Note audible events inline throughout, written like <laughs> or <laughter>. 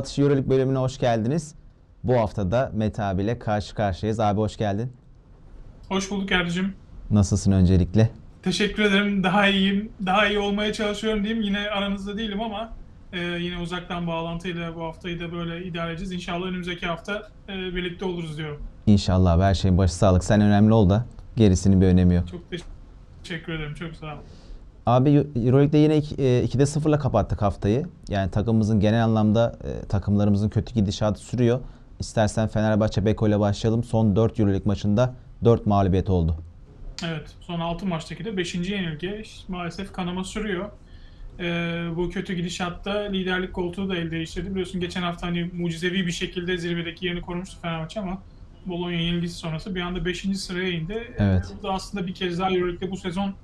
Atış Euroleague bölümüne hoş geldiniz. Bu hafta da Mete abiyle karşı karşıyayız. Abi hoş geldin. Hoş bulduk Erdicim. Nasılsın öncelikle? Teşekkür ederim. Daha iyiyim. Daha iyi olmaya çalışıyorum diyeyim. Yine aranızda değilim ama e, yine uzaktan bağlantıyla bu haftayı da böyle idare edeceğiz. İnşallah önümüzdeki hafta e, birlikte oluruz diyorum. İnşallah abi her şeyin başı sağlık. Sen önemli ol da gerisinin bir önemi yok. Çok teş- teşekkür ederim. Çok sağ ol. Abi Euroleague'de yine 2'de 0'la kapattık haftayı. Yani takımımızın genel anlamda e, takımlarımızın kötü gidişatı sürüyor. İstersen Fenerbahçe Beko ile başlayalım. Son 4 Euroleague maçında 4 mağlubiyet oldu. Evet. Son 6 maçtaki de 5. yenilgi. Maalesef kanama sürüyor. E, bu kötü gidişatta liderlik koltuğu da el değiştirdi. Biliyorsun geçen hafta hani mucizevi bir şekilde zirvedeki yerini korumuştu Fenerbahçe ama Bologna yenilgisi sonrası bir anda 5. sıraya indi. Evet. Bu da aslında bir kez daha Euroleague'de bu sezon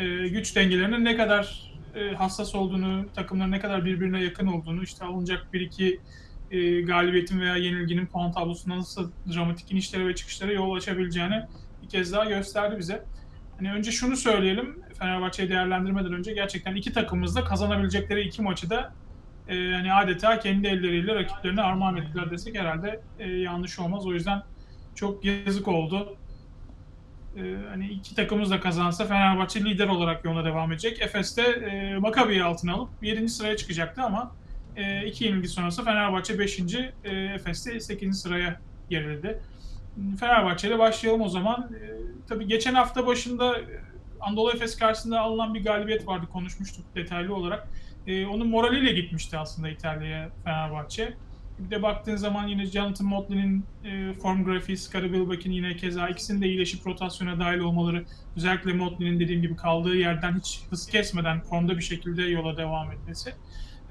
e, güç dengelerinin ne kadar e, hassas olduğunu, takımların ne kadar birbirine yakın olduğunu, işte alınacak bir iki e, galibiyetin veya yenilginin puan tablosunda nasıl dramatik inişlere ve çıkışlara yol açabileceğini bir kez daha gösterdi bize. Hani önce şunu söyleyelim, Fenerbahçe'yi değerlendirmeden önce gerçekten iki takımımız da kazanabilecekleri iki maçı da e, hani adeta kendi elleriyle rakiplerine armağan ettiler desek herhalde e, yanlış olmaz. O yüzden çok yazık oldu. Ee, hani iki takımız da kazansa Fenerbahçe lider olarak yoluna devam edecek. Efes de e, Maccabi'yi altına alıp 7. sıraya çıkacaktı ama e, iki yenilgi sonrası Fenerbahçe 5. E, Efes de 8. sıraya geriledi. Fenerbahçe ile başlayalım o zaman. E, tabii geçen hafta başında e, Anadolu Efes karşısında alınan bir galibiyet vardı konuşmuştuk detaylı olarak. E, onun moraliyle gitmişti aslında İtalya'ya Fenerbahçe. Bir de baktığın zaman yine Jonathan Motley'nin e, form grafiği, Scottie Wilbeck'in yine keza ikisinin de iyileşip rotasyona dahil olmaları, özellikle Motley'nin dediğim gibi kaldığı yerden hiç hız kesmeden formda bir şekilde yola devam etmesi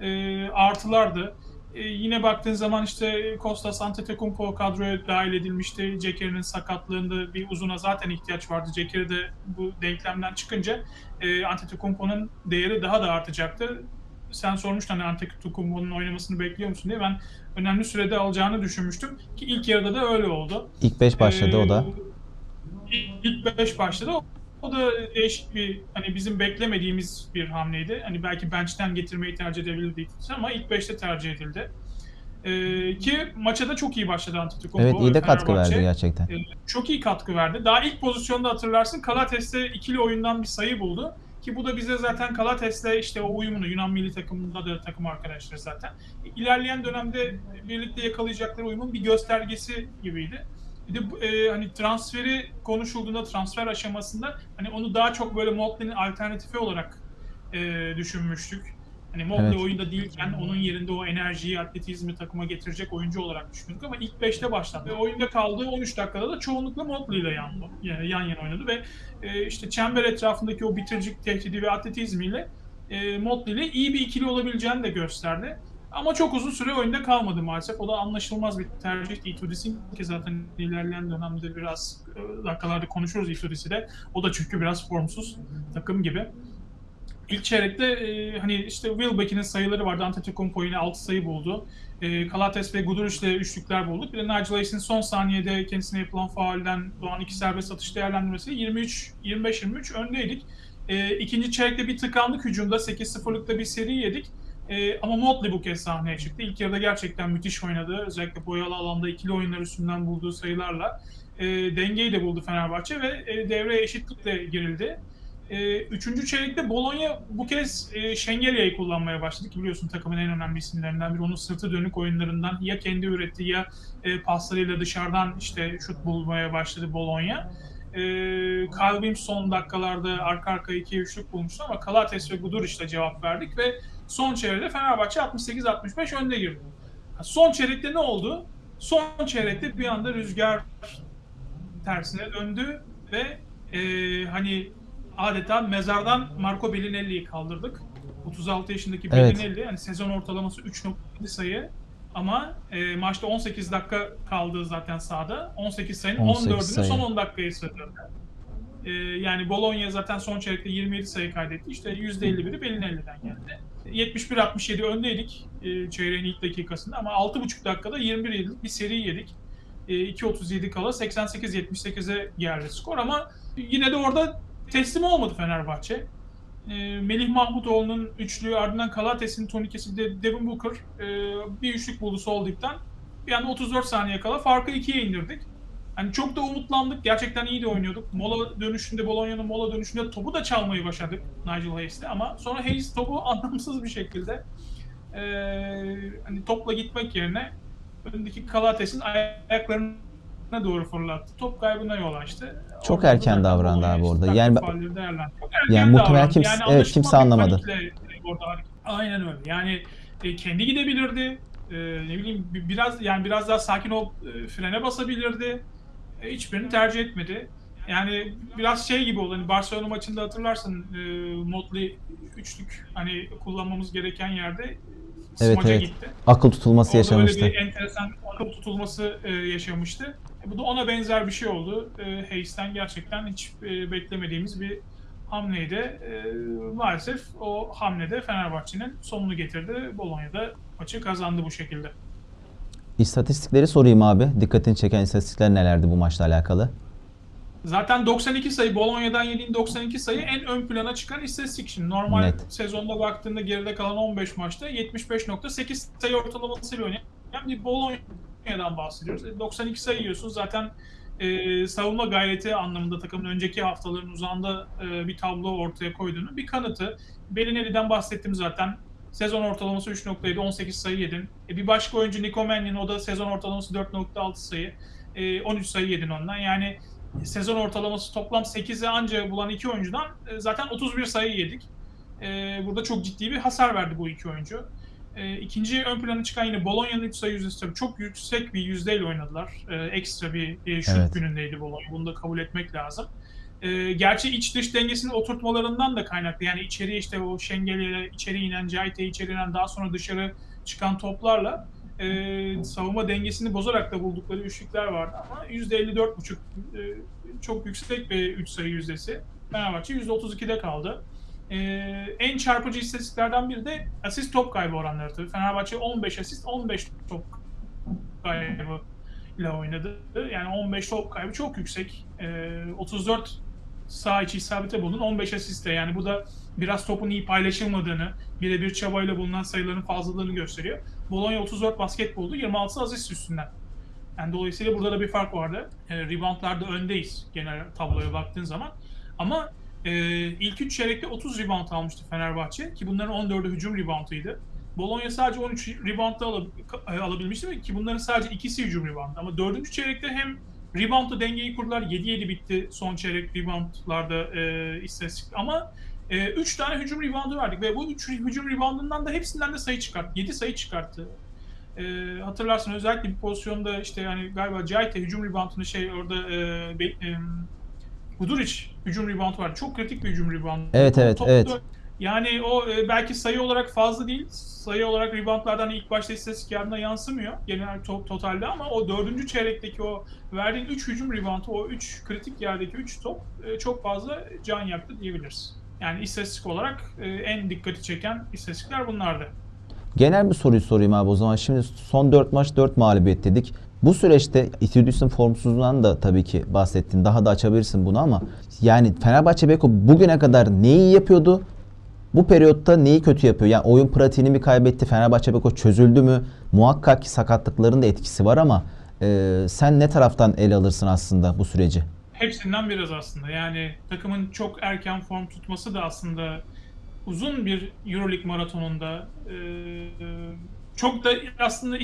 e, artılardı. E, yine baktığın zaman işte Kostas Antetokounmpo kadroya dahil edilmişti. Ceker'in sakatlığında bir uzuna zaten ihtiyaç vardı. Ceker de bu denklemden çıkınca e, Antetokounmpo'nun değeri daha da artacaktı sen sormuştun hani Antetokounmpo'nun oynamasını bekliyor musun diye ben önemli sürede alacağını düşünmüştüm ki ilk yarıda da öyle oldu. İlk 5 başladı o da. Ee, İlk 5 başladı. O da değişik bir hani bizim beklemediğimiz bir hamleydi. Hani belki bench'ten getirmeyi tercih edebilirdik ama ilk 5'te tercih edildi. Ee, ki maça da çok iyi başladı Antetokounmpo. Evet iyi de katkı Fenerbahçe. verdi gerçekten. Ee, çok iyi katkı verdi. Daha ilk pozisyonda hatırlarsın Kalates'te ikili oyundan bir sayı buldu. Ki bu da bize zaten Kalates'le işte o uyumunu Yunan milli takımında da takım arkadaşları zaten. İlerleyen dönemde birlikte yakalayacakları uyumun bir göstergesi gibiydi. Bir de e, hani transferi konuşulduğunda transfer aşamasında hani onu daha çok böyle Motley'nin alternatifi olarak e, düşünmüştük. Hani Motley Evet. oyunda değilken onun yerinde o enerjiyi, atletizmi takıma getirecek oyuncu olarak düşündük ama ilk 5'te başladı. Ve oyunda kaldığı 13 dakikada da çoğunlukla Motley ile yan, yan yana oynadı ve e, işte çember etrafındaki o bitiricik tehdidi ve atletizmiyle e, Motley ile iyi bir ikili olabileceğini de gösterdi. Ama çok uzun süre oyunda kalmadı maalesef. O da anlaşılmaz bir tercihti Itudis'in ki zaten ilerleyen dönemde biraz e, dakikalarda konuşuruz Itudis'i de. O da çünkü biraz formsuz takım gibi. İlk çeyrekte e, hani işte Wilbeck'in sayıları vardı. Antetokounmpo yine 6 sayı buldu. E, Kalates ve Guduric'le üçlükler bulduk. Bir de Nigel Hayes'in son saniyede kendisine yapılan faulden doğan iki serbest atış değerlendirmesiyle 23 25-23 öndeydik. E, ikinci çeyrekte bir tıkandık hücumda. 8-0'lıkta bir seri yedik. E, ama Motley bu kez sahneye çıktı. İlk yarıda gerçekten müthiş oynadı. Özellikle boyalı alanda ikili oyunlar üstünden bulduğu sayılarla. E, dengeyi de buldu Fenerbahçe ve e, devreye eşitlikle girildi. E, üçüncü çeyrekte Bologna bu kez e, Şengelya'yı kullanmaya başladı ki biliyorsun takımın en önemli isimlerinden biri. Onun sırtı dönük oyunlarından ya kendi üretti ya e, paslarıyla dışarıdan işte şut bulmaya başladı Bologna. E, Williams son dakikalarda arka arkaya iki üçlük bulmuştu ama Kalates ve Guduric'le cevap verdik ve son çeyrekte Fenerbahçe 68-65 önde girdi. Son çeyrekte ne oldu? Son çeyrekte bir anda rüzgar tersine döndü ve e, hani adeta mezardan Marco Bellinelli'yi kaldırdık. 36 yaşındaki Evet. Bellinelli yani sezon ortalaması 3.7 sayı ama e, maçta 18 dakika kaldı zaten sahada. 18 sayının 18 14'ünü sayı. son 10 dakikaya sığdırdı. E, yani Bologna zaten son çeyrekte 27 sayı kaydetti. İşte %51'i Bellinelli'den geldi. 71-67 öndeydik e, çeyreğin ilk dakikasında ama 6,5 dakikada 21 yedik. Bir seri yedik. E, 2.37 kala 88-78'e geldi skor ama yine de orada teslim olmadı Fenerbahçe. e, Melih Mahmutoğlu'nun üçlüğü ardından Kalates'in turnikesi de Devin Booker e, bir üçlük buldu sol dipten. Bir anda 34 saniye kala farkı ikiye indirdik. Hani çok da umutlandık. Gerçekten iyi de oynuyorduk. Mola dönüşünde, Bolonya'nın mola dönüşünde topu da çalmayı başardık Nigel Hayes'le. Ama sonra Hayes topu <laughs> anlamsız bir şekilde e, hani topla gitmek yerine önündeki Kalates'in ayaklarına doğru fırlattı. Top kaybına yol açtı. Çok Orada erken davrandı abi orada. taktik Yani- Yani muhtemelen kimse- evet, anlaşılmaz kimse anlamadı. orada Aynen öyle. Yani e, kendi gidebilirdi. E, ne bileyim bi- biraz yani biraz daha sakin olup e, frene basabilirdi. E, hiçbirini tercih etmedi. Yani biraz şey gibi oldu. Hani Barcelona maçında hatırlarsın e, Motley üçlük hani kullanmamız gereken yerde Evet, smaca evet. gitti. Akıl tutulması Orada yaşamıştı. öyle bir enteresan akıl tutulması e, yaşamıştı. Bu da ona benzer bir şey oldu. E, Hayes'ten gerçekten hiç e, beklemediğimiz bir hamleydi. E, maalesef o hamlede Fenerbahçe'nin sonunu getirdi. Bolonya'da maçı kazandı bu şekilde. İstatistikleri sorayım abi. Dikkatini çeken istatistikler nelerdi bu maçla alakalı? Zaten 92 sayı, Bolonya'dan yediğin 92 sayı en ön plana çıkan istatistik. Şimdi normal Net. sezonda baktığında geride kalan 15 maçta 75.8 sayı ortalamasıyla oynayan bir Bolonya'dan bahsediyoruz. E, 92 sayı yiyorsun. Zaten e, savunma gayreti anlamında takımın önceki haftaların uzağında e, bir tablo ortaya koyduğunu bir kanıtı. Belinelli'den bahsettim zaten. Sezon ortalaması 3.7, 18 sayı yedin. E, bir başka oyuncu Nico Mannion, o da sezon ortalaması 4.6 sayı. E, 13 sayı yedin ondan. Yani sezon ortalaması toplam 8'e anca bulan iki oyuncudan e, zaten 31 sayı yedik. E, burada çok ciddi bir hasar verdi bu iki oyuncu. E, ikinci ön plana çıkan yine Bologna'nın 3 sayı yüzdesi tabii çok yüksek bir yüzdeyle oynadılar. E, ekstra bir e, şut Evet. günündeydi Bologna. Bunu da kabul etmek lazım. E, gerçi iç dış dengesini oturtmalarından da kaynaklı. Yani içeriye işte o Şengeli'ye içeri inen, Cahit'e içeri inen daha sonra dışarı çıkan toplarla e, savunma dengesini bozarak da buldukları üçlükler vardı ama %54,5 e, çok yüksek bir 3 sayı yüzdesi. Fenerbahçe %32'de kaldı. E, en çarpıcı istatistiklerden biri de asist top kaybı oranları tabii. Fenerbahçe 15 asist, 15 top kaybı ile oynadı. Yani 15 top kaybı çok yüksek. E, 34 sağ içi isabete bulun, 15 asiste. Yani bu da biraz topun iyi paylaşılmadığını, birebir çabayla bulunan sayıların fazlalığını gösteriyor. Bologna 34 basket buldu, 26 asist üstünden. Yani dolayısıyla burada da bir fark vardı. E, reboundlarda öndeyiz genel tabloya baktığın zaman. Ama e, ilk 3 çeyrekte 30 rebound almıştı Fenerbahçe ki bunların 14'ü hücum reboundıydı. Bologna sadece 13 reboundda al- e, alabilmişti ki bunların sadece ikisi hücum rebound. Ama 4. çeyrekte hem reboundda dengeyi kurdular. 7-7 bitti son çeyrek reboundlarda e, istatistik. Ama 3 tane hücum reboundu verdik ve bu 3 hücum reboundundan da hepsinden de sayı çıkarttı. 7 sayı çıkarttı. E, hatırlarsın özellikle bir pozisyonda işte yani galiba Cahit'e hücum reboundunu şey orada e, be, e, Guduric hücum rebound vardı. Çok kritik bir hücum rebound. Evet, evet, Topta- evet. Yani o e, belki sayı olarak fazla değil. Sayı olarak reboundlardan ilk başta istatistik yarına yansımıyor genel to- totalde ama o dördüncü çeyrekteki o verdiğin 3 hücum reboundu, o 3 kritik yerdeki 3 top e, çok fazla can yaktı diyebiliriz. Yani istatistik olarak e, en dikkati çeken istatistikler bunlardı. Genel bir soruyu sorayım abi o zaman. Şimdi son 4 maç 4 mağlubiyet dedik. Bu süreçte Itudis'in formsuzluğundan da tabii ki bahsettin. Daha da açabilirsin bunu ama yani Fenerbahçe Beko bugüne kadar neyi yapıyordu? Bu periyotta neyi kötü yapıyor? Yani oyun pratiğini mi kaybetti? Fenerbahçe Beko çözüldü mü? Muhakkak ki sakatlıkların da etkisi var ama e, sen ne taraftan ele alırsın aslında bu süreci? Hepsinden biraz aslında. Yani takımın çok erken form tutması da aslında uzun bir Euroleague maratonunda e, çok da aslında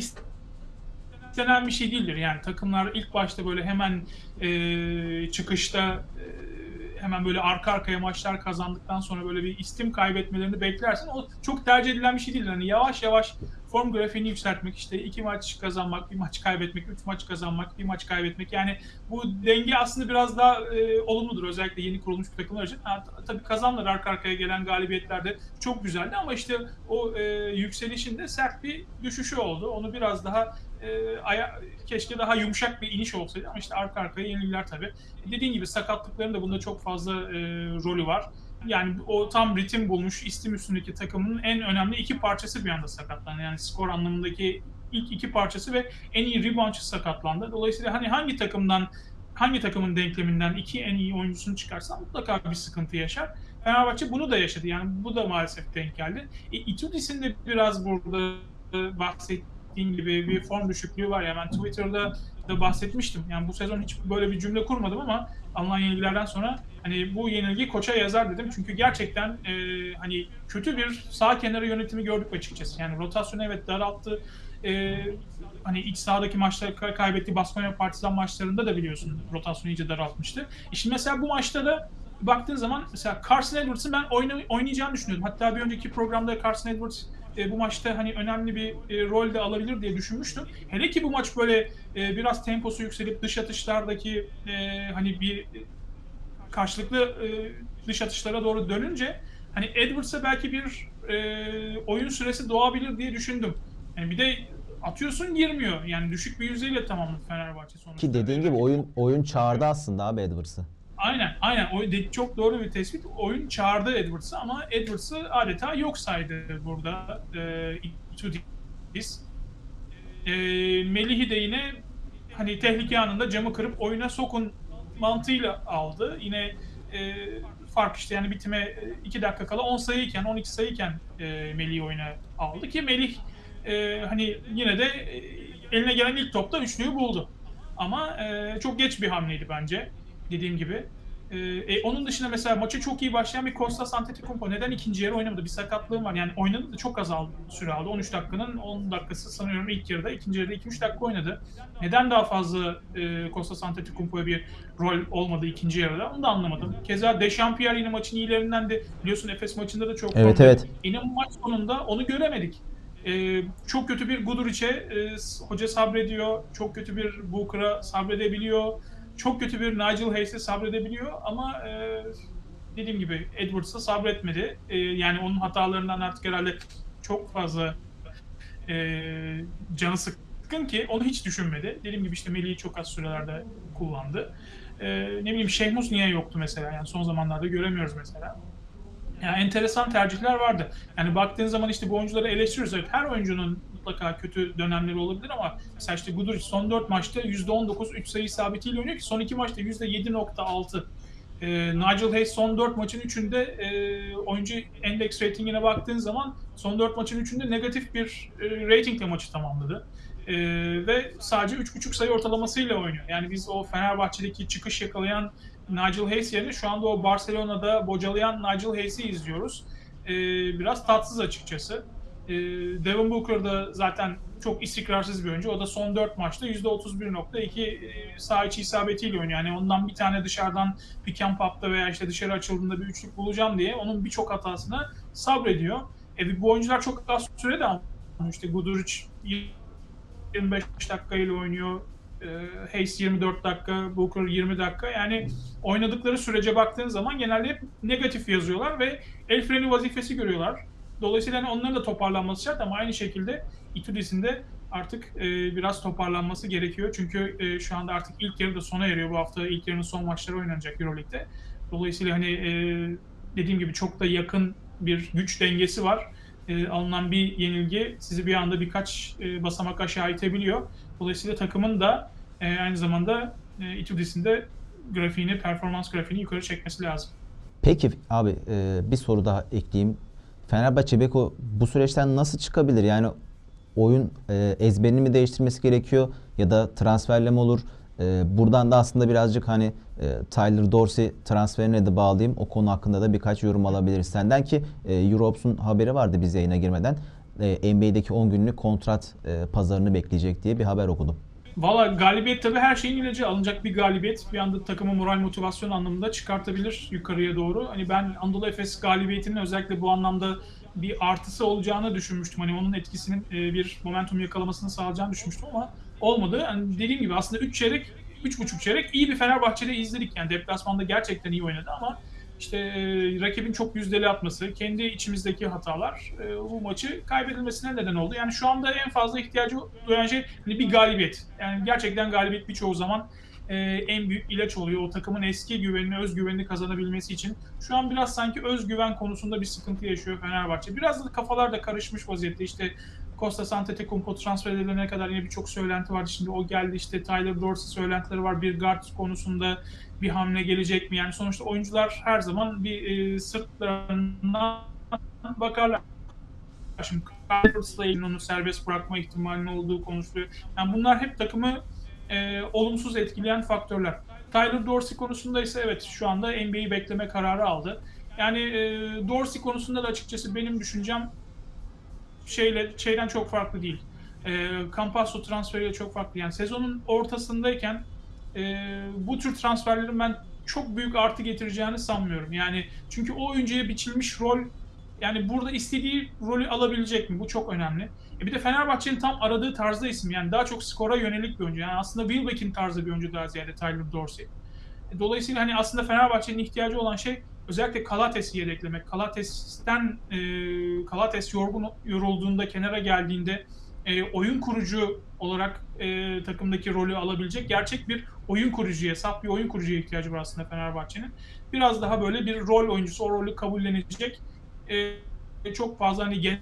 istenen bir şey değildir. Yani takımlar ilk başta böyle hemen e, çıkışta e, hemen böyle arka arkaya maçlar kazandıktan sonra böyle bir istim kaybetmelerini beklersin. O çok tercih edilen bir şey değil. Hani yavaş yavaş form grafiğini yükseltmek, işte iki maç kazanmak, bir maç kaybetmek, üç maç kazanmak, bir maç kaybetmek. Yani bu denge aslında biraz daha e, olumludur özellikle yeni kurulmuş bir takımlar için. Ha, tabii kazanlar arka arkaya gelen galibiyetlerde çok güzeldi ama işte o e, yükselişin de sert bir düşüşü oldu. Onu biraz daha e, aya, keşke daha yumuşak bir iniş olsaydı ama işte arka arkaya yenilgiler tabii. Dediğin gibi sakatlıkların da bunda çok fazla e, rolü var. Yani o tam ritim bulmuş istim üstündeki takımın en önemli iki parçası bir anda sakatlandı. Yani skor anlamındaki ilk iki parçası ve en iyi reboundçı sakatlandı. Dolayısıyla hani hangi takımdan hangi takımın denkleminden iki en iyi oyuncusunu çıkarsan mutlaka bir sıkıntı yaşar. Fenerbahçe bunu da yaşadı. Yani bu da maalesef denk geldi. E, Itudis'in de biraz burada e, bahsettiğim gibi bir form düşüklüğü var. Yani ben Twitter'da da bahsetmiştim. Yani bu sezon hiç böyle bir cümle kurmadım ama alınan yenilgilerden sonra hani bu yenilgi koça yazar dedim. Çünkü gerçekten e, hani kötü bir sağ kenarı yönetimi gördük açıkçası. Yani rotasyonu evet daralttı. E, hani iç sahadaki maçta ka- kaybettiği Baskonya Partizan maçlarında da biliyorsun rotasyonu iyice daraltmıştı. E şimdi mesela bu maçta da baktığın zaman mesela Carson Edwards'ın ben oyna, oynayacağını düşünüyordum. Hatta bir önceki programda Carson Edwards e, bu maçta hani önemli bir e, rol de alabilir diye düşünmüştüm. Hele ki bu maç böyle e, biraz temposu yükselip dış atışlardaki e, hani bir karşılıklı e, dış atışlara doğru dönünce hani Edwards'a belki bir e, oyun süresi doğabilir diye düşündüm. Yani bir de atıyorsun girmiyor. Yani düşük bir yüzdeyle tamamladı Fenerbahçe sonuçta. Ki dediğin gibi oyun oyun çağırdı aslında abi Edwards'ı. Aynen, aynen. O çok doğru bir tespit. Oyun çağırdı Edwards'ı ama Edwards'ı adeta yok saydı burada e, Itudis. E, Melih'i de yine hani tehlike anında camı kırıp oyuna sokun mantığıyla aldı. Yine e, fark işte yani bitime 2 dakika kala 10 sayıyken 12 sayıyken e, Melih'i oyuna aldı ki Melih e, hani yine de e, eline gelen ilk topta üçlüyü buldu. Ama e, çok geç bir hamleydi bence dediğim gibi. Ee, e, onun dışında mesela maçı çok iyi başlayan bir Kostas Antetokounmpo neden ikinci yarı oynamadı? Bir sakatlığım var. Yani oynadı da çok az aldı, süre aldı. 13 dakikanın 10 dakikası sanıyorum ilk yarıda. ikinci yarıda 2-3 dakika oynadı. Neden daha fazla e, Kostas Antetokounmpo'ya bir rol olmadı ikinci yarıda? Onu da anlamadım. Keza Dechampierre yine maçın iyilerinden de biliyorsun Efes maçında da çok Evet, formda. evet. Yine maç sonunda onu göremedik. Ee, çok kötü bir Guduric'e e, hoca sabrediyor. Çok kötü bir Booker'a sabredebiliyor. Çok kötü bir Nigel Hayes'e sabredebiliyor ama e, dediğim gibi Edwards'a sabretmedi. E, yani onun hatalarından artık herhalde çok fazla e, canı sıkkın ki onu hiç düşünmedi. Dediğim gibi işte Melih'i çok az sürelerde kullandı. E, ne bileyim Şehmus niye yoktu mesela? Yani son zamanlarda göremiyoruz mesela. Yani enteresan tercihler vardı. Yani baktığın zaman işte bu oyuncuları eleştiriyoruz. Evet, her oyuncunun mutlaka kötü dönemleri olabilir ama mesela işte Guduric son 4 maçta %19 3 sayı isabetiyle oynuyor ki son 2 maçta %7.6. Ee, Nigel Hayes son 4 maçın 3'ünde e, oyuncu endeks ratingine baktığın zaman son 4 maçın 3'ünde negatif bir e, ratingle maçı tamamladı. Ee, ve sadece 3.5 sayı ortalamasıyla oynuyor. Yani biz o Fenerbahçe'deki çıkış yakalayan Nigel Hayes yerine şu anda o Barcelona'da bocalayan Nigel Hayes'i izliyoruz. Ee, biraz tatsız açıkçası. Ee, Devin Booker da zaten çok istikrarsız bir oyuncu. O da son 4 maçta %31.2 e, sağ içi isabetiyle oynuyor. Yani ondan bir tane dışarıdan pick and pop'ta veya işte dışarı açıldığında bir üçlük bulacağım diye onun birçok hatasına sabrediyor. E, bu oyuncular çok az sürede ama işte Guduric 25 dakikayla oynuyor. E, Hayes 24 dakika, Booker 20 dakika. Yani oynadıkları sürece baktığın zaman genelde hep negatif yazıyorlar ve el freni vazifesi görüyorlar. Dolayısıyla hani onların da toparlanması şart ama aynı şekilde Itudis'in de artık e, biraz toparlanması gerekiyor. Çünkü e, şu anda artık ilk yarı da sona eriyor. Bu hafta ilk yarının son maçları oynanacak Euroleague'de. Dolayısıyla hani e, dediğim gibi çok da yakın bir güç dengesi var. E, alınan bir yenilgi sizi bir anda birkaç e, basamak aşağı itebiliyor. Dolayısıyla takımın da e, aynı zamanda e, Itudis'in de grafiğini, performans grafiğini yukarı çekmesi lazım. Peki abi e, bir soru daha ekleyeyim. Fenerbahçe Beko bu süreçten nasıl çıkabilir? Yani oyun e, ezberini mi değiştirmesi gerekiyor ya da transferle mi olur? E, buradan da aslında birazcık hani e, Tyler Dorsey transferine de bağlayayım. O konu hakkında da birkaç yorum alabiliriz senden ki e, Europs'un haberi vardı biz yayına girmeden. E, NBA'deki 10 günlük kontrat e, pazarını bekleyecek diye bir haber okudum. Valla galibiyet tabii her şeyin ilacı. Alınacak bir galibiyet bir anda takımı moral motivasyon anlamında çıkartabilir yukarıya doğru. Hani ben Anadolu Efes galibiyetinin özellikle bu anlamda bir artısı olacağını düşünmüştüm. Hani onun etkisinin e, bir momentum yakalamasını sağlayacağını düşünmüştüm ama olmadı. Yani dediğim gibi aslında 3 çeyrek, 3,5 çeyrek iyi bir Fenerbahçe'de izledik. Yani deplasmanda gerçekten iyi oynadı ama işte e, rakibin çok yüzdeli atması, kendi içimizdeki hatalar e, bu maçı kaybedilmesine neden oldu. Yani şu anda en fazla ihtiyacı duyan şey hani bir galibiyet. Yani gerçekten galibiyet birçoğu zaman e, en büyük ilaç oluyor. O takımın eski güvenini, özgüvenini kazanabilmesi için. Şu an biraz sanki özgüven konusunda bir sıkıntı yaşıyor Fenerbahçe. Biraz da kafalar da karışmış vaziyette. İşte Costa Antetokounmpo transfer edilene kadar yine birçok söylenti vardı. Şimdi o geldi işte Tyler Dorsey söylentileri var. Bir guard konusunda bir hamle gelecek mi? Yani sonuçta oyuncular her zaman bir e, sırtlarına bakarlar. Şimdi ilgili onu serbest bırakma ihtimalinin olduğu konuşuluyor. Yani bunlar hep takımı e, olumsuz etkileyen faktörler. Tyler Dorsey konusunda ise evet şu anda NBA'yi bekleme kararı aldı. Yani e, Dorsey konusunda da açıkçası benim düşüncem şeyle şeyden çok farklı değil. E, Campasso transferiyle çok farklı. Yani sezonun ortasındayken e, bu tür transferlerin ben çok büyük artı getireceğini sanmıyorum. Yani çünkü o oyuncuya biçilmiş rol yani burada istediği rolü alabilecek mi? Bu çok önemli. E bir de Fenerbahçe'nin tam aradığı tarzda isim. Yani daha çok skora yönelik bir oyuncu. Yani aslında Wilbeck'in tarzı bir oyuncu daha ziyade Tyler Dorsey. E dolayısıyla hani aslında Fenerbahçe'nin ihtiyacı olan şey özellikle Kalates'i yedeklemek. Kalates'ten e, Kalates yorgun yorulduğunda kenara geldiğinde e, oyun kurucu olarak e, takımdaki rolü alabilecek gerçek bir oyun kurucuya, saf bir oyun kurucuya ihtiyacı var aslında Fenerbahçe'nin. Biraz daha böyle bir rol oyuncusu, o rolü kabullenecek. E, çok fazla hani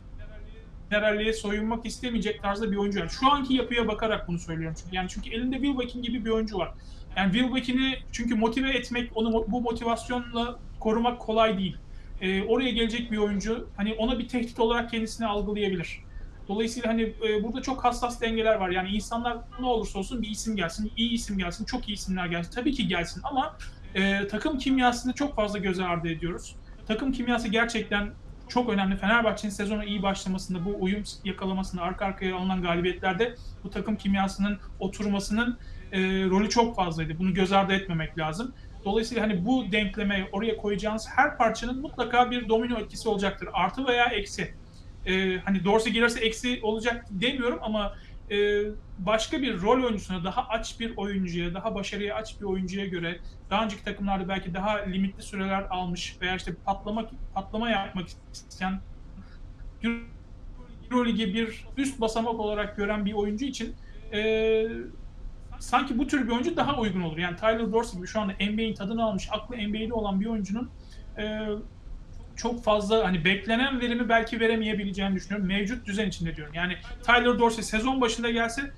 generalliğe soyunmak istemeyecek tarzda bir oyuncu. Yani şu anki yapıya bakarak bunu söylüyorum. Çünkü yani çünkü elinde Wilbekin gibi bir oyuncu var. Yani Wilbekin'i çünkü motive etmek, onu bu motivasyonla korumak kolay değil. E, oraya gelecek bir oyuncu hani ona bir tehdit olarak kendisini algılayabilir. Dolayısıyla hani e, burada çok hassas dengeler var. Yani insanlar ne olursa olsun bir isim gelsin, iyi isim gelsin, çok iyi isimler gelsin. Tabii ki gelsin ama e, takım kimyasını çok fazla göze ardı ediyoruz. Takım kimyası gerçekten çok önemli. Fenerbahçe'nin sezona iyi başlamasında, bu uyum yakalamasında, arka arkaya alınan galibiyetlerde bu takım kimyasının oturmasının e, rolü çok fazlaydı. Bunu göz ardı etmemek lazım. Dolayısıyla hani bu denkleme oraya koyacağınız her parçanın mutlaka bir domino etkisi olacaktır. Artı veya eksi. Ee, hani Dorsey gelirse eksi olacak demiyorum ama e, başka bir rol oyuncusuna, daha aç bir oyuncuya, daha başarıya aç bir oyuncuya göre daha önceki takımlarda belki daha limitli süreler almış veya işte patlamak patlama yapmak isteyen Euroleague'i bir üst basamak olarak gören bir oyuncu için e, sanki bu tür bir oyuncu daha uygun olur. Yani Tyler Dorsey gibi şu anda NBA'in tadını almış, aklı NBA'de olan bir oyuncunun e, çok fazla hani beklenen verimi belki veremeyebileceğini düşünüyorum. Mevcut düzen içinde diyorum. Yani Tyler Dorsey sezon başında gelse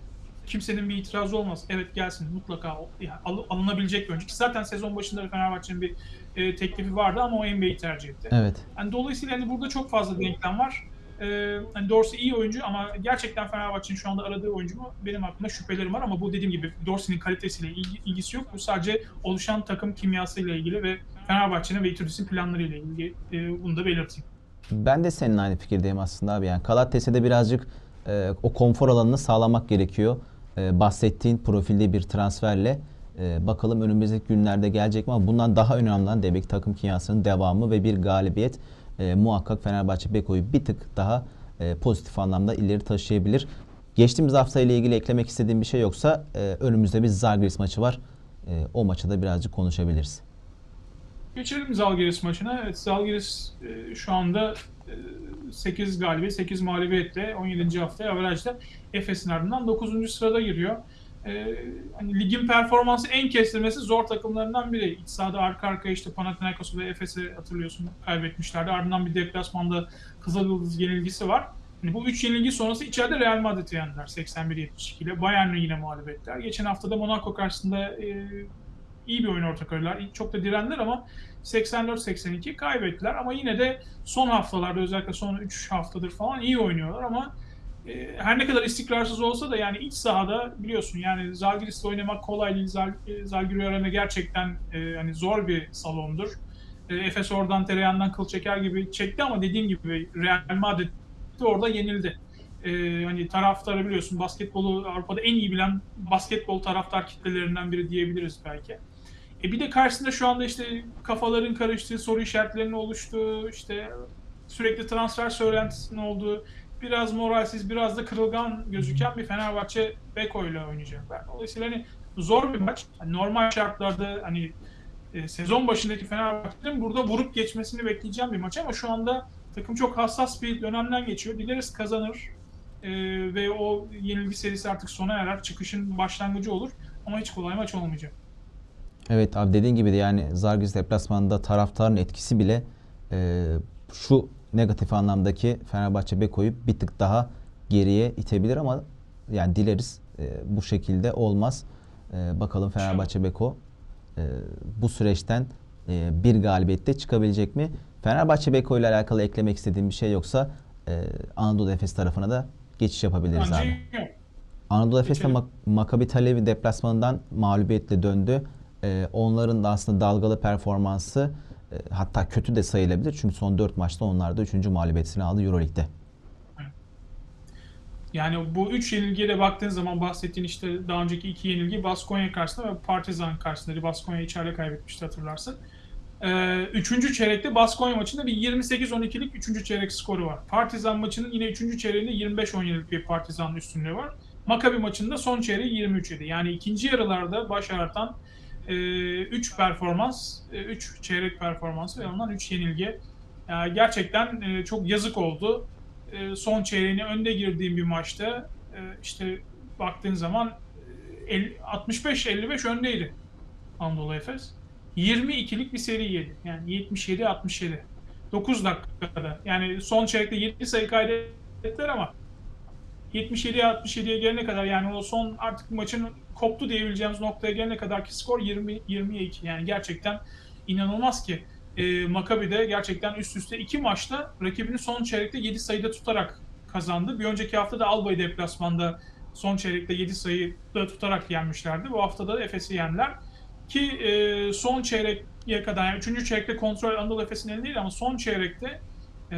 kimsenin bir itirazı olmaz. Evet gelsin mutlaka yani alınabilecek bir oyuncu. Ki zaten sezon başında Fenerbahçe'nin bir e, teklifi vardı ama o NBA'yi tercih etti. Evet. Yani dolayısıyla hani burada çok fazla denklem var. Ee, hani Dorsey iyi oyuncu ama gerçekten Fenerbahçe'nin şu anda aradığı oyuncu mu? Benim aklımda şüphelerim var ama bu dediğim gibi Dorsey'nin kalitesiyle ilgi, ilgisi yok. Bu sadece oluşan takım kimyasıyla ilgili ve Fenerbahçe'nin ve Itudis'in planlarıyla ilgili. E, bunu da belirteyim. Ben de senin aynı fikirdeyim aslında abi. Yani Kalates'e birazcık e, o konfor alanını sağlamak gerekiyor. E, bahsettiğin profilde bir transferle e, bakalım önümüzdeki günlerde gelecek mi ama bundan daha önemli olan demek takım kimyasının devamı ve bir galibiyet e, muhakkak Fenerbahçe Beko'yu bir tık daha e, pozitif anlamda ileri taşıyabilir. Geçtiğimiz hafta ile ilgili eklemek istediğim bir şey yoksa e, önümüzde bir Zagreus maçı var. E, o maçı da birazcık konuşabiliriz. Geçelim Zalgiris maçına. Evet Zalgiris e, şu anda e, 8 galibiyet, 8 mağlubiyetle 17. haftaya averajda Efes'in ardından 9. sırada giriyor. E, hani ligin performansı en kestirmesi zor takımlarından biri. İç sahada arka arkaya işte Panathinaikos ve Efes'i hatırlıyorsun kaybetmişlerdi. Ardından bir deplasmanda Kızılyıldız yenilgisi var. Yani bu üç yenilgi sonrası içeride Real Madrid'i yendiler 81-72 ile. Bayern'i yine mağlup ettiler. Geçen hafta da Monaco karşısında e, iyi bir oyun ortak oynadılar. Çok da direndiler ama 84-82 kaybettiler. Ama yine de son haftalarda özellikle son 3 haftadır falan iyi oynuyorlar ama e, her ne kadar istikrarsız olsa da yani iç sahada biliyorsun yani Zalgiris'te oynamak kolay değil. Zal, e, Zalgiris Arena gerçekten e, hani zor bir salondur. E, Efes oradan tereyağından kıl çeker gibi çekti ama dediğim gibi Real Madrid de orada yenildi. Ee, hani taraftarı biliyorsun basketbolu Avrupa'da en iyi bilen basketbol taraftar kitlelerinden biri diyebiliriz belki. E bir de karşısında şu anda işte kafaların karıştığı, soru işaretlerinin oluştuğu, işte sürekli transfer söylentisinin olduğu, biraz moralsiz, biraz da kırılgan gözüken bir Fenerbahçe Beko ile oynayacaklar. Dolayısıyla hani zor bir maç. Yani normal şartlarda hani e, sezon başındaki Fenerbahçe'nin burada vurup geçmesini bekleyeceğim bir maç ama şu anda takım çok hassas bir dönemden geçiyor. Dileriz kazanır e, ve o yenilgi serisi artık sona erer. Çıkışın başlangıcı olur ama hiç kolay maç olmayacak. Evet abi dediğin gibi de yani Zargiz deplasmanında taraftarın etkisi bile e, şu negatif anlamdaki Fenerbahçe Beko'yu bir tık daha geriye itebilir ama yani dileriz e, bu şekilde olmaz. E, bakalım Fenerbahçe Beko e, bu süreçten e, bir galibiyette çıkabilecek mi? Fenerbahçe Beko ile alakalı eklemek istediğim bir şey yoksa e, Anadolu Efes tarafına da geçiş yapabiliriz Bence abi. yok. Anadolu Efes Geçelim. Mak- Maccabi Tel Aviv deplasmanından mağlubiyetle döndü. Ee, onların da aslında dalgalı performansı e, hatta kötü de sayılabilir. Çünkü son 4 maçta onlar da 3. mağlubiyetini aldı Euroleague'de. Yani bu üç yenilgiye de baktığın zaman bahsettiğin işte daha önceki iki yenilgi Baskonya karşısında ve Partizan karşısında. Baskonya içeride kaybetmişti hatırlarsın. Ee, üçüncü çeyrekte Baskonya maçında bir 28-12'lik üçüncü çeyrek skoru var. Partizan maçının yine üçüncü çeyreğinde 25-17'lik bir Partizan üstünlüğü var. Maccabi maçında son çeyreği 23 idi. Yani ikinci yarılarda baş artan 3 performans, 3 çeyrek performansı ve ondan 3 yenilgi. Yani gerçekten e, çok yazık oldu. E, son çeyreğine önde girdiğim bir maçta e, işte baktığın zaman e, el- 65-55 öndeydi Anadolu Efes. 22'lik bir seri yedi. Yani 77-67. 9 dakikada. Yani son çeyrekte 7 sayı kaydettiler ama 77'ye 67'ye gelene kadar yani o son artık maçın koptu diyebileceğimiz noktaya gelene kadarki skor 20 20'ye 2. Yani gerçekten inanılmaz ki e, Maccabi de gerçekten üst üste iki maçta rakibini son çeyrekte 7 sayıda tutarak kazandı. Bir önceki hafta da Alba'yı deplasmanda son çeyrekte 7 sayıda tutarak yenmişlerdi. Bu hafta da Efes'i yendiler. Ki e, son çeyreğe kadar, yani 3. çeyrekte kontrol Anadolu Efes'in elinde değil ama son çeyrekte e,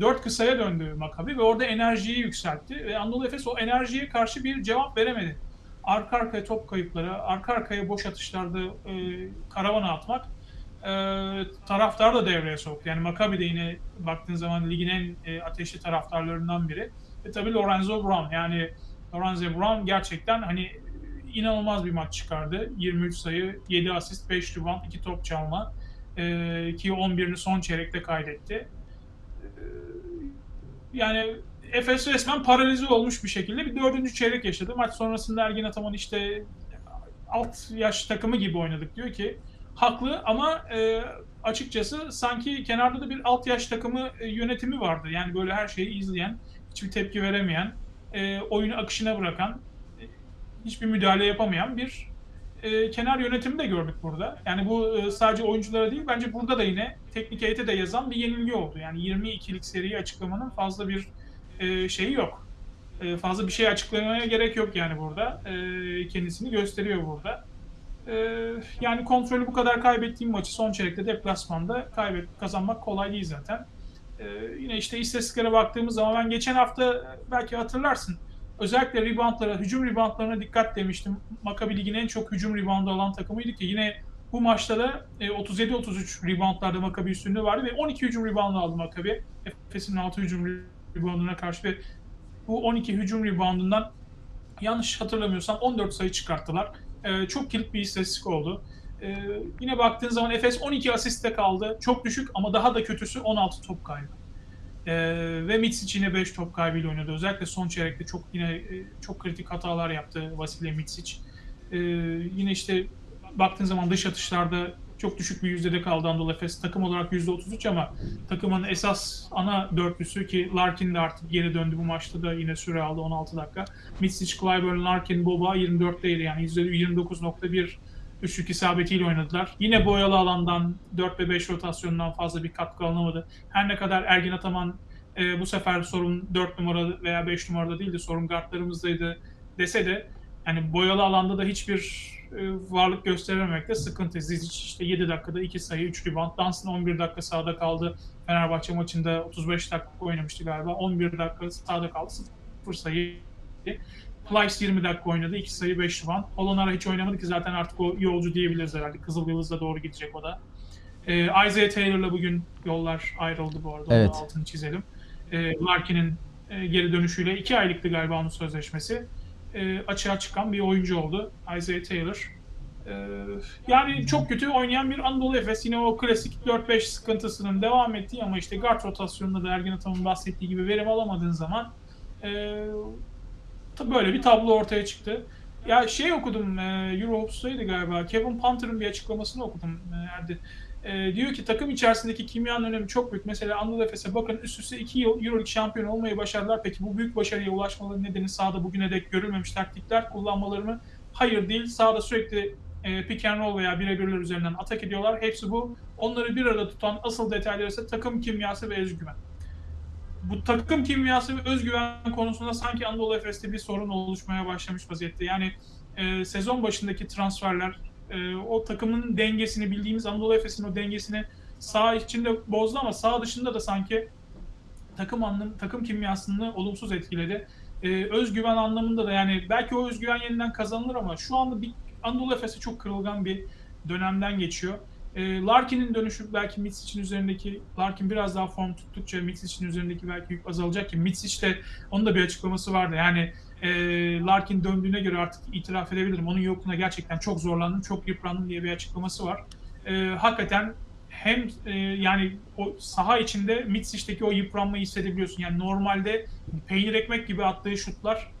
4 kısaya döndü Maccabi ve orada enerjiyi yükseltti. Ve Anadolu Efes o enerjiye karşı bir cevap veremedi. Arka arkaya top kayıpları, arka arkaya boş atışlarda e, karavana atmak e, taraftar da devreye soktu. Yani Maccabi de yine baktığın zaman ligin en e, ateşli taraftarlarından biri. Ve tabii Lorenzo Brown. Yani Lorenzo Brown gerçekten hani inanılmaz bir maç çıkardı. 23 sayı, 7 asist, 5 rebound, 2 top çalma. E, ki 11'ini son çeyrekte kaydetti. E, yani Efes resmen paralize olmuş bir şekilde bir dördüncü çeyrek yaşadı. Maç sonrasında Ergin Ataman işte alt yaş takımı gibi oynadık diyor ki haklı ama e, açıkçası sanki kenarda da bir alt yaş takımı e, yönetimi vardı. Yani böyle her şeyi izleyen, hiçbir tepki veremeyen, e, oyunu akışına bırakan, e, hiçbir müdahale yapamayan bir e, kenar yönetimi de gördük burada. Yani bu e, sadece oyunculara değil, bence burada da yine teknik heyete de yazan bir yenilgi oldu. Yani 22'lik seriyi açıklamanın fazla bir e, şeyi yok. E, fazla bir şey açıklamaya gerek yok yani burada. E, kendisini gösteriyor burada. E, yani kontrolü bu kadar kaybettiğim maçı son çeyrekte deplasmanda kaybet kazanmak kolay değil zaten. E, yine işte istatistiklere baktığımız zaman ben geçen hafta belki hatırlarsın özellikle reboundlara, hücum reboundlarına dikkat demiştim. Maccabi Lig'in en çok hücum reboundu alan takımıydı ki yine bu maçta da e, 37-33 reboundlarda Maccabi üstünlüğü vardı ve 12 hücum reboundu aldı Maccabi. Efes'in 6 hücum rebounduna karşı ve bu 12 hücum reboundundan yanlış hatırlamıyorsam 14 sayı çıkarttılar. Ee, çok kilit bir istatistik oldu. Ee, yine baktığın zaman Efes 12 asiste kaldı. Çok düşük ama daha da kötüsü 16 top kaybı. Ee, ve Mitsic yine 5 top kaybıyla oynadı. Özellikle son çeyrekte çok yine e, çok kritik hatalar yaptı Vasilya Mitsic. Ee, yine işte baktığın zaman dış atışlarda çok düşük bir yüzdede kaldı Anadolu Efes. Takım olarak %33 ama takımın esas ana dörtlüsü ki Larkin de artık geri döndü bu maçta da yine süre aldı 16 dakika. Mitsic, Clyburn, Larkin, Boba 24'teydi yani %29.1 üçlük isabetiyle oynadılar. Yine boyalı alandan 4 ve 5 rotasyonundan fazla bir katkı alınamadı. Her ne kadar Ergin Ataman e, bu sefer sorun 4 numara veya 5 numarada değildi sorun guardlarımızdaydı dese de yani boyalı alanda da hiçbir varlık gösterememekte sıkıntı. Zizic işte 7 dakikada 2 sayı, 3 rebound. Dunstan 11 dakika sahada kaldı. Fenerbahçe maçında 35 dakika oynamıştı galiba. 11 dakika sahada kaldı. 0 sayı. Plyce 20 dakika oynadı. 2 sayı 5 rebound. Polonara hiç oynamadı ki zaten artık o yolcu diyebiliriz herhalde. Kızıl Yıldız'la doğru gidecek o da. E, Isaiah Taylor'la bugün yollar ayrıldı bu arada. Evet. Onun altını çizelim. E, Larkin'in e, geri dönüşüyle 2 aylıktı galiba onun sözleşmesi e, açığa çıkan bir oyuncu oldu. Isaiah Taylor. E, yani çok kötü oynayan bir Anadolu Efes. Yine o klasik 4-5 sıkıntısının devam ettiği ama işte guard rotasyonunda da Ergin Ataman'ın bahsettiği gibi verim alamadığın zaman e, böyle bir tablo ortaya çıktı. Ya şey okudum, e, Eurohops'taydı galiba. Kevin Panther'ın bir açıklamasını okudum. E. E, diyor ki takım içerisindeki kimyanın önemi çok büyük. Mesela Anadolu Efes'e bakın üst üste 2 yıl Euroleague şampiyonu olmayı başardılar. Peki bu büyük başarıya ulaşmaları nedeni sahada bugüne dek görülmemiş taktikler kullanmaları mı? Hayır değil. Sahada sürekli e, pick and roll veya birebirler üzerinden atak ediyorlar. Hepsi bu. Onları bir arada tutan asıl detaylar ise takım kimyası ve özgüven. Bu takım kimyası ve özgüven konusunda sanki Anadolu Efes'te bir sorun oluşmaya başlamış vaziyette. Yani e, sezon başındaki transferler, e, o takımın dengesini bildiğimiz Anadolu Efes'in o dengesini sağ içinde bozdu ama sağ dışında da sanki takım anlam takım kimyasını olumsuz etkiledi. E, özgüven anlamında da yani belki o özgüven yeniden kazanılır ama şu anda bir Anadolu Efes'e çok kırılgan bir dönemden geçiyor. E, Larkin'in dönüşü belki Mitsic'in üzerindeki Larkin biraz daha form tuttukça Mitsic'in üzerindeki belki yük azalacak ki Mitsic de onun da bir açıklaması vardı. Yani e, Larkin döndüğüne göre artık itiraf edebilirim. Onun yokluğuna gerçekten çok zorlandım, çok yıprandım diye bir açıklaması var. E, hakikaten hem e, yani o saha içinde Mitsic'teki o yıpranmayı hissedebiliyorsun. Yani normalde peynir ekmek gibi attığı şutlar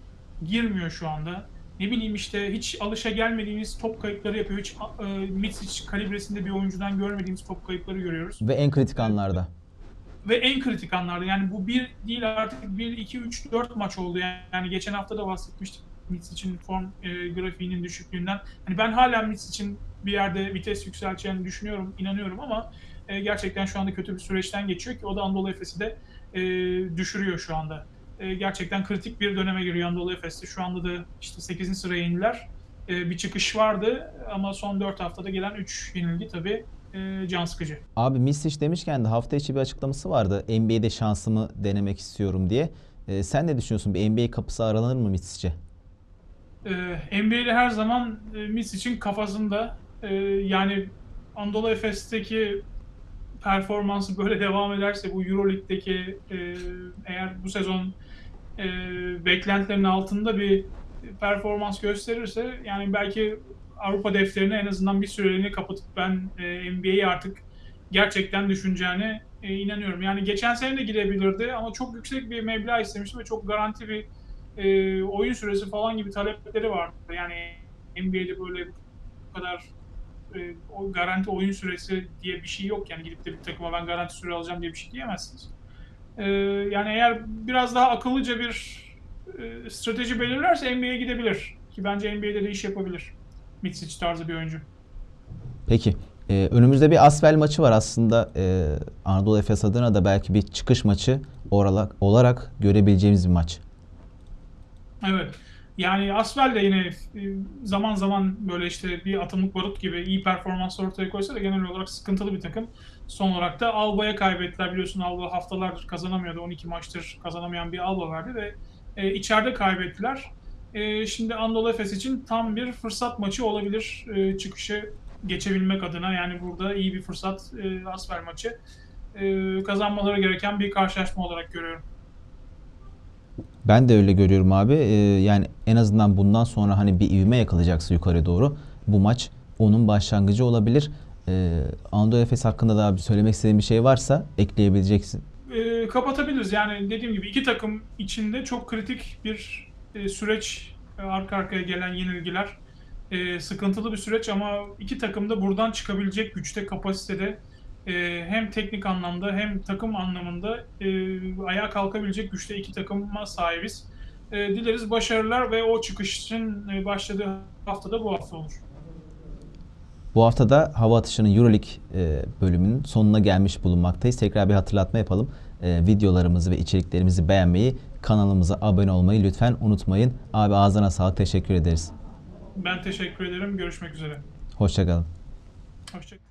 girmiyor şu anda. Ne bileyim işte hiç alışa gelmediğimiz top kayıpları yapıyor. Hiç e, Mitsic kalibresinde bir oyuncudan görmediğimiz top kayıpları görüyoruz. Ve en kritik anlarda. Ve en kritik anlarda yani bu bir değil artık 1, 2, 3, 4 maç oldu. Yani, yani geçen hafta da bahsetmiştik Mitsic'in form e, grafiğinin düşüklüğünden. Hani ben hala Mitsic'in bir yerde vites yükselteceğini düşünüyorum, inanıyorum ama e, gerçekten şu anda kötü bir süreçten geçiyor ki o da Anadolu Efes'i de e, düşürüyor şu anda. E, gerçekten kritik bir döneme giriyor Anadolu Efes'te. Şu anda da işte 8. sıraya indiler. E, bir çıkış vardı ama son 4 haftada gelen 3 yenilgi tabii e, can sıkıcı. Abi Misic demişken de hafta içi bir açıklaması vardı. NBA'de şansımı denemek istiyorum diye. Ee, sen ne düşünüyorsun? Bir NBA kapısı aralanır mı Misic'e? Ee, NBA'de her zaman e, Misic'in kafasında e, yani Anadolu Efes'teki performansı böyle <laughs> devam ederse bu Euroleague'deki e, eğer bu sezon e, beklentilerin altında bir performans gösterirse yani belki Avrupa defterini en azından bir süreliğine kapatıp ben e, NBA'yi artık gerçekten düşüneceğine e, inanıyorum. Yani geçen sene de girebilirdi ama çok yüksek bir meblağ istemişti ve çok garanti bir e, oyun süresi falan gibi talepleri vardı. Yani NBA'de böyle bu kadar e, o garanti oyun süresi diye bir şey yok. Yani gidip de bir takıma ben garanti süre alacağım diye bir şey diyemezsiniz. E, yani eğer biraz daha akıllıca bir e, strateji belirlerse NBA'ye gidebilir. Ki bence NBA'de de iş yapabilir. Mitsic tarzı bir oyuncu. Peki. Ee, önümüzde bir Asvel maçı var aslında. Ee, Anadolu Efes adına da belki bir çıkış maçı olarak, olarak görebileceğimiz bir maç. Evet. Yani Asvel de yine e, zaman zaman böyle işte bir atımlık barut gibi iyi performans ortaya koysa da genel olarak sıkıntılı bir takım. Son olarak da Alba'ya kaybettiler biliyorsun Alba haftalardır kazanamıyordu. 12 maçtır kazanamayan bir Alba verdi ve e, içeride kaybettiler. E, şimdi Anadolu Efes için tam bir fırsat maçı olabilir e, çıkışı geçebilmek adına. Yani burada iyi bir fırsat e, Asvel maçı. E, kazanmaları gereken bir karşılaşma olarak görüyorum. Ben de öyle görüyorum abi. Ee, yani en azından bundan sonra hani bir ivme yakalayacaksa yukarı doğru bu maç onun başlangıcı olabilir. Ee, Anadolu Efes hakkında da abi söylemek istediğin bir şey varsa ekleyebileceksin. e, kapatabiliriz. Yani dediğim gibi iki takım içinde çok kritik bir e, süreç e, arka arkaya gelen yenilgiler. E, sıkıntılı bir süreç ama iki takım da buradan çıkabilecek güçte, kapasitede e, hem teknik anlamda hem takım anlamında e, ayağa kalkabilecek güçte iki takıma sahibiz. E, dileriz başarılar ve o çıkışın e, başladığı haftada bu hafta olur. Bu hafta da hava atışının Euroleague e, bölümünün sonuna gelmiş bulunmaktayız. Tekrar bir hatırlatma yapalım. E, videolarımızı ve içeriklerimizi beğenmeyi, kanalımıza abone olmayı lütfen unutmayın. Abi ağzına sağlık. Teşekkür ederiz. Ben teşekkür ederim. Görüşmek üzere. Hoşçakalın. Hoşçakalın.